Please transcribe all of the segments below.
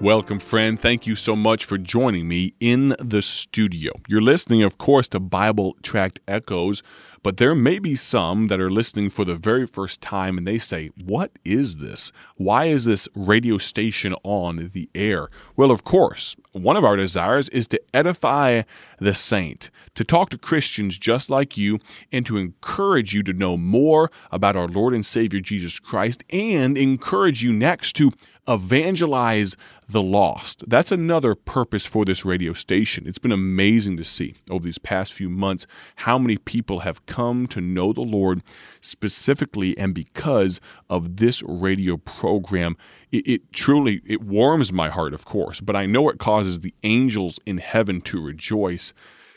Welcome, friend. Thank you so much for joining me in the studio. You're listening, of course, to Bible Tract Echoes, but there may be some that are listening for the very first time and they say, What is this? Why is this radio station on the air? Well, of course, one of our desires is to edify the saint, to talk to Christians just like you, and to encourage you to know more about our Lord and Savior Jesus Christ, and encourage you next to evangelize the lost. That's another purpose for this radio station. It's been amazing to see over these past few months how many people have come to know the Lord specifically and because of this radio program. It, it truly it warms my heart, of course, but I know it causes the angels in heaven to rejoice.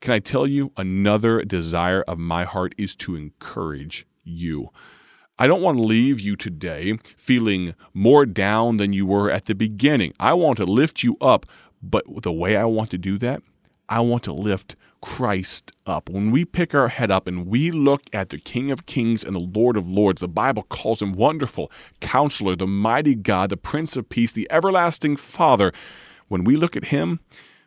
Can I tell you another desire of my heart is to encourage you. I don't want to leave you today feeling more down than you were at the beginning. I want to lift you up, but the way I want to do that, I want to lift Christ up. When we pick our head up and we look at the King of Kings and the Lord of Lords, the Bible calls him wonderful, counselor, the mighty God, the Prince of Peace, the everlasting Father. When we look at him,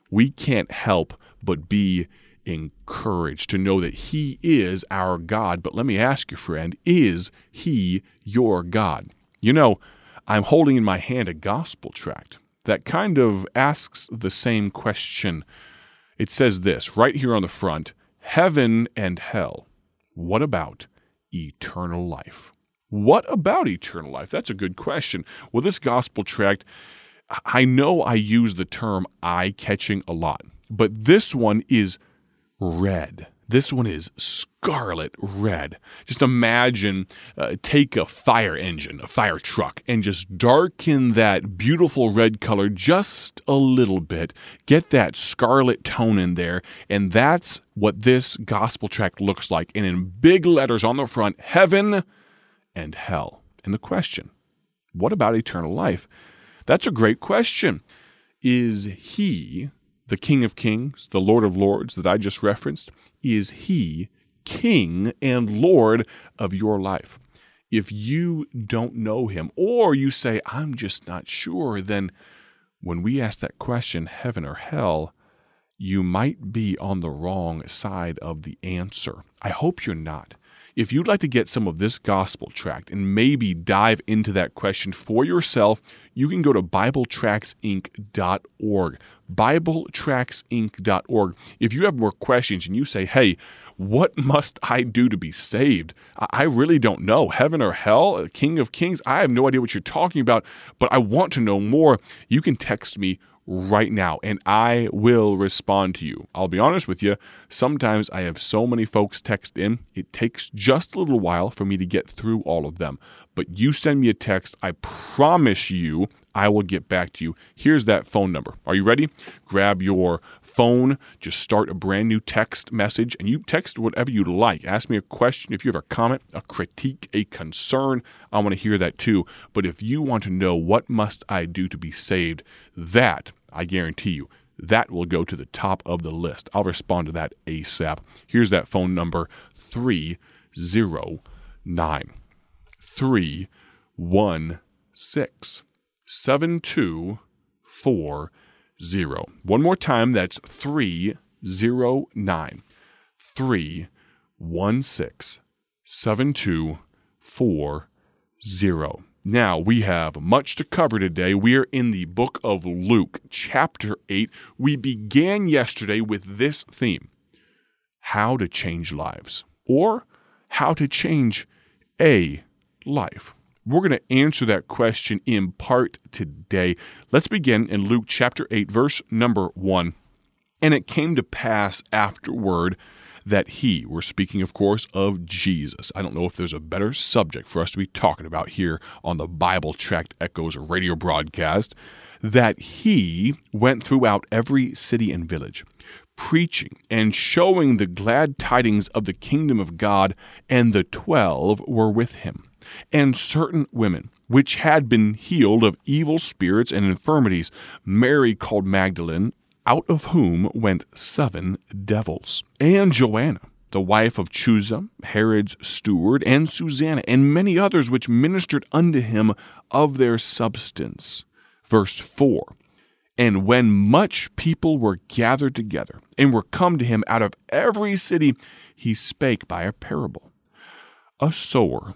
we can't help but be encouraged to know that He is our God. But let me ask you, friend, is He your God? You know, I'm holding in my hand a gospel tract that kind of asks the same question. It says this right here on the front Heaven and hell. What about eternal life? What about eternal life? That's a good question. Well, this gospel tract, I know I use the term eye catching a lot, but this one is red. This one is scarlet red. Just imagine, uh, take a fire engine, a fire truck, and just darken that beautiful red color just a little bit. Get that scarlet tone in there, and that's what this gospel tract looks like. And in big letters on the front, heaven and hell. And the question, what about eternal life? That's a great question. Is he the King of Kings, the Lord of Lords that I just referenced, is He King and Lord of your life. If you don't know Him, or you say, I'm just not sure, then when we ask that question, heaven or hell, you might be on the wrong side of the answer. I hope you're not. If you'd like to get some of this gospel tract and maybe dive into that question for yourself, you can go to BibleTractsInc.org. BibleTractsInc.org. If you have more questions and you say, hey, what must I do to be saved? I really don't know. Heaven or hell? King of Kings? I have no idea what you're talking about, but I want to know more. You can text me right now and I will respond to you. I'll be honest with you, sometimes I have so many folks text in, it takes just a little while for me to get through all of them. But you send me a text, I promise you I will get back to you. Here's that phone number. Are you ready? Grab your phone, just start a brand new text message, and you text whatever you'd like. Ask me a question. If you have a comment, a critique, a concern, I want to hear that too. But if you want to know what must I do to be saved, that I guarantee you, that will go to the top of the list. I'll respond to that ASAP. Here's that phone number 309 316 7240. One more time, that's 309 316 7240. Now, we have much to cover today. We are in the book of Luke, chapter 8. We began yesterday with this theme how to change lives, or how to change a life. We're going to answer that question in part today. Let's begin in Luke chapter 8, verse number 1. And it came to pass afterward that he, we're speaking, of course, of Jesus. I don't know if there's a better subject for us to be talking about here on the Bible Tract Echoes radio broadcast, that he went throughout every city and village, preaching and showing the glad tidings of the kingdom of God, and the twelve were with him. And certain women, which had been healed of evil spirits and infirmities, Mary called Magdalene, out of whom went seven devils. And Joanna, the wife of Chuza, Herod's steward, and Susanna, and many others which ministered unto him of their substance. Verse 4 And when much people were gathered together and were come to him out of every city, he spake by a parable. A sower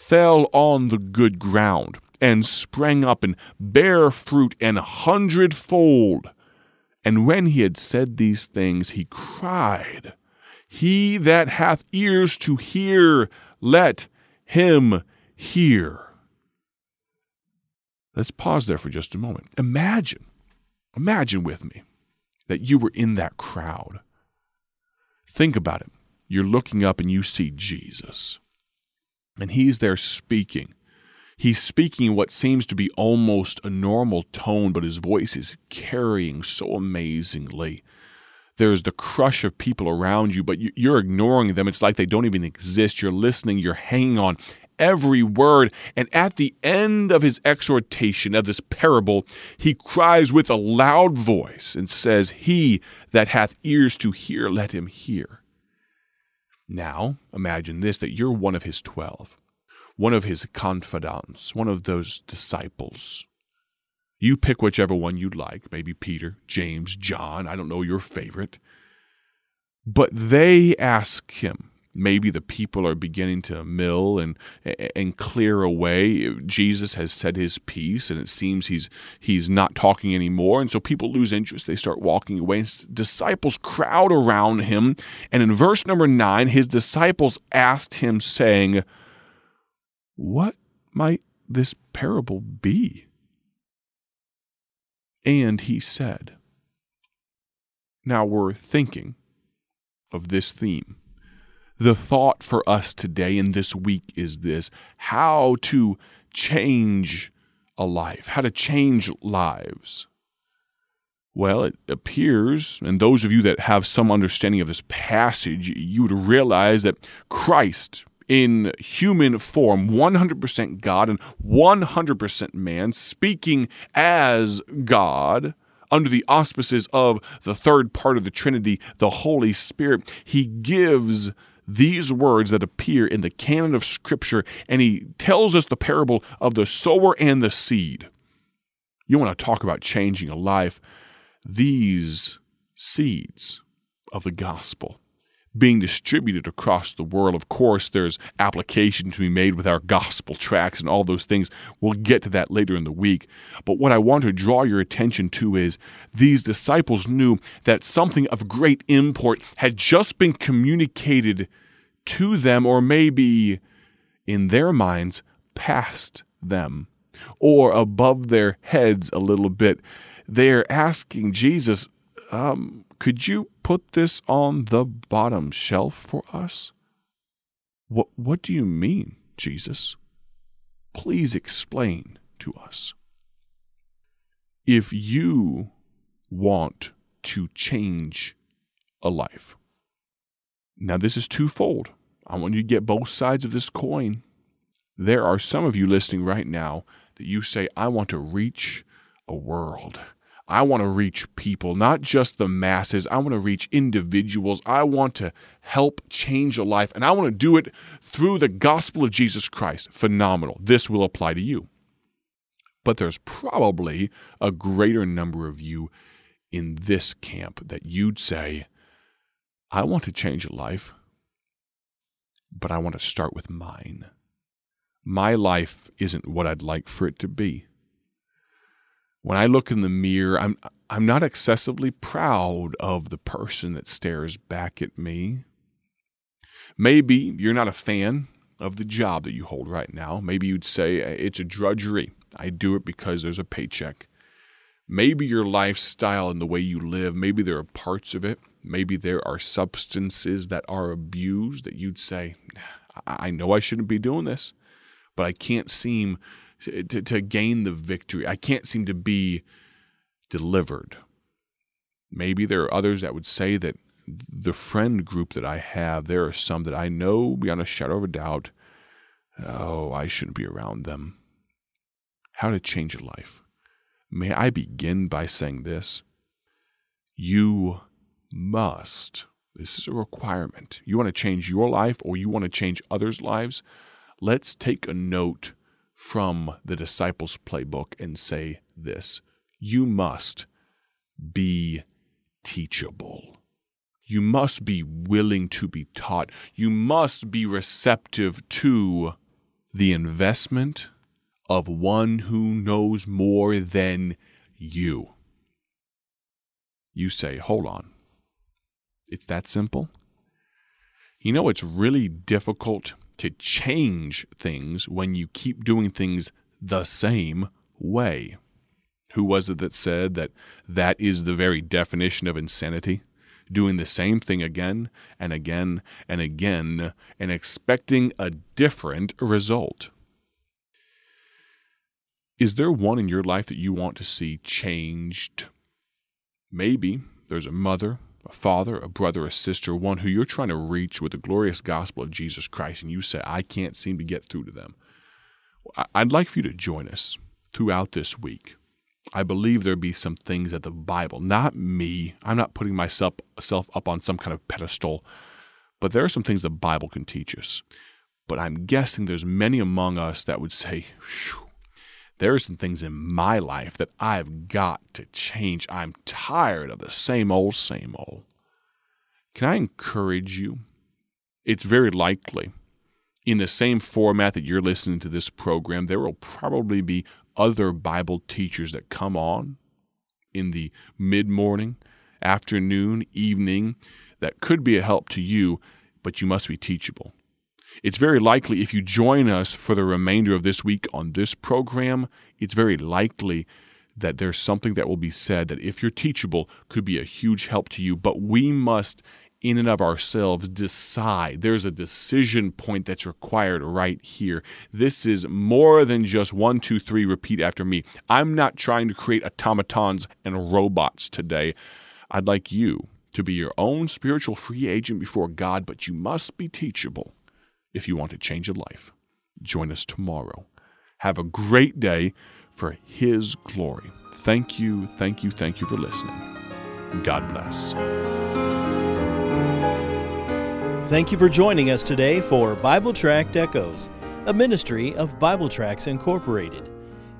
fell on the good ground and sprang up and bare fruit an hundredfold. And when he had said these things, he cried, He that hath ears to hear, let him hear. Let's pause there for just a moment. Imagine, imagine with me that you were in that crowd. Think about it. You're looking up and you see Jesus, and he's there speaking He's speaking what seems to be almost a normal tone, but his voice is carrying so amazingly. There's the crush of people around you, but you're ignoring them. It's like they don't even exist. You're listening, you're hanging on every word. And at the end of his exhortation of this parable, he cries with a loud voice and says, He that hath ears to hear, let him hear. Now, imagine this that you're one of his twelve one of his confidants, one of those disciples. You pick whichever one you'd like, maybe Peter, James, John, I don't know your favorite. But they ask him, maybe the people are beginning to mill and and clear away. Jesus has said his piece and it seems he's he's not talking anymore and so people lose interest. They start walking away. Disciples crowd around him and in verse number 9 his disciples asked him saying, what might this parable be? And he said, Now we're thinking of this theme. The thought for us today and this week is this how to change a life, how to change lives. Well, it appears, and those of you that have some understanding of this passage, you would realize that Christ, in human form, 100% God and 100% man, speaking as God under the auspices of the third part of the Trinity, the Holy Spirit. He gives these words that appear in the canon of Scripture, and he tells us the parable of the sower and the seed. You want to talk about changing a life? These seeds of the gospel being distributed across the world. Of course, there's application to be made with our gospel tracts and all those things. We'll get to that later in the week. But what I want to draw your attention to is these disciples knew that something of great import had just been communicated to them, or maybe in their minds, past them, or above their heads a little bit. They're asking Jesus, um, could you put this on the bottom shelf for us? What, what do you mean, Jesus? Please explain to us. If you want to change a life, now this is twofold. I want you to get both sides of this coin. There are some of you listening right now that you say, I want to reach a world. I want to reach people, not just the masses. I want to reach individuals. I want to help change a life, and I want to do it through the gospel of Jesus Christ. Phenomenal. This will apply to you. But there's probably a greater number of you in this camp that you'd say, I want to change a life, but I want to start with mine. My life isn't what I'd like for it to be when I look in the mirror, I'm I'm not excessively proud of the person that stares back at me. Maybe you're not a fan of the job that you hold right now. Maybe you'd say uh, it's a drudgery. I do it because there's a paycheck. Maybe your lifestyle and the way you live, maybe there are parts of it. Maybe there are substances that are abused that you'd say, I know I shouldn't be doing this, but I can't seem to, to gain the victory. I can't seem to be delivered. Maybe there are others that would say that the friend group that I have, there are some that I know beyond a shadow of a doubt, oh, I shouldn't be around them. How to change a life. May I begin by saying this? You must, this is a requirement. You want to change your life or you want to change others' lives? Let's take a note from the disciples' playbook and say this You must be teachable. You must be willing to be taught. You must be receptive to the investment of one who knows more than you. You say, hold on. It's that simple? You know, it's really difficult to change things when you keep doing things the same way. Who was it that said that that is the very definition of insanity? doing the same thing again and again and again and expecting a different result. Is there one in your life that you want to see changed? Maybe there's a mother, a father, a brother, a sister, one who you're trying to reach with the glorious gospel of Jesus Christ, and you say, I can't seem to get through to them. I'd like for you to join us throughout this week I believe there be some things that the Bible, not me, I'm not putting myself self up on some kind of pedestal, but there are some things the Bible can teach us. But I'm guessing there's many among us that would say, there are some things in my life that I've got to change. I'm tired of the same old, same old. Can I encourage you? It's very likely in the same format that you're listening to this program, there will probably be other Bible teachers that come on in the mid morning, afternoon, evening that could be a help to you, but you must be teachable. It's very likely if you join us for the remainder of this week on this program, it's very likely that there's something that will be said that if you're teachable could be a huge help to you, but we must in and of ourselves decide. There's a decision point that's required right here. This is more than just one, two, three, repeat after me. I'm not trying to create automatons and robots today. I'd like you to be your own spiritual free agent before God, but you must be teachable if you want to change a life. Join us tomorrow. Have a great day for His glory. Thank you, thank you, thank you for listening. God bless. Thank you for joining us today for Bible Tract Echoes, a ministry of Bible Tracts Incorporated.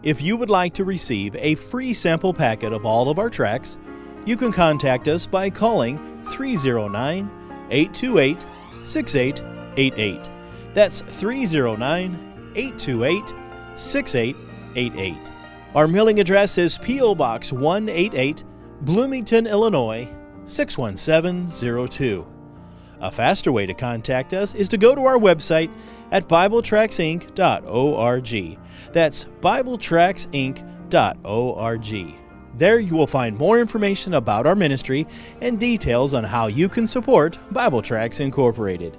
If you would like to receive a free sample packet of all of our tracts, you can contact us by calling 309 828 6888. That's 309 828 6888. Our mailing address is P.O. Box 188, Bloomington, Illinois 61702. A faster way to contact us is to go to our website at BibleTractsInc.org. That's BibleTractsInc.org. There you will find more information about our ministry and details on how you can support Bible Tracts Incorporated.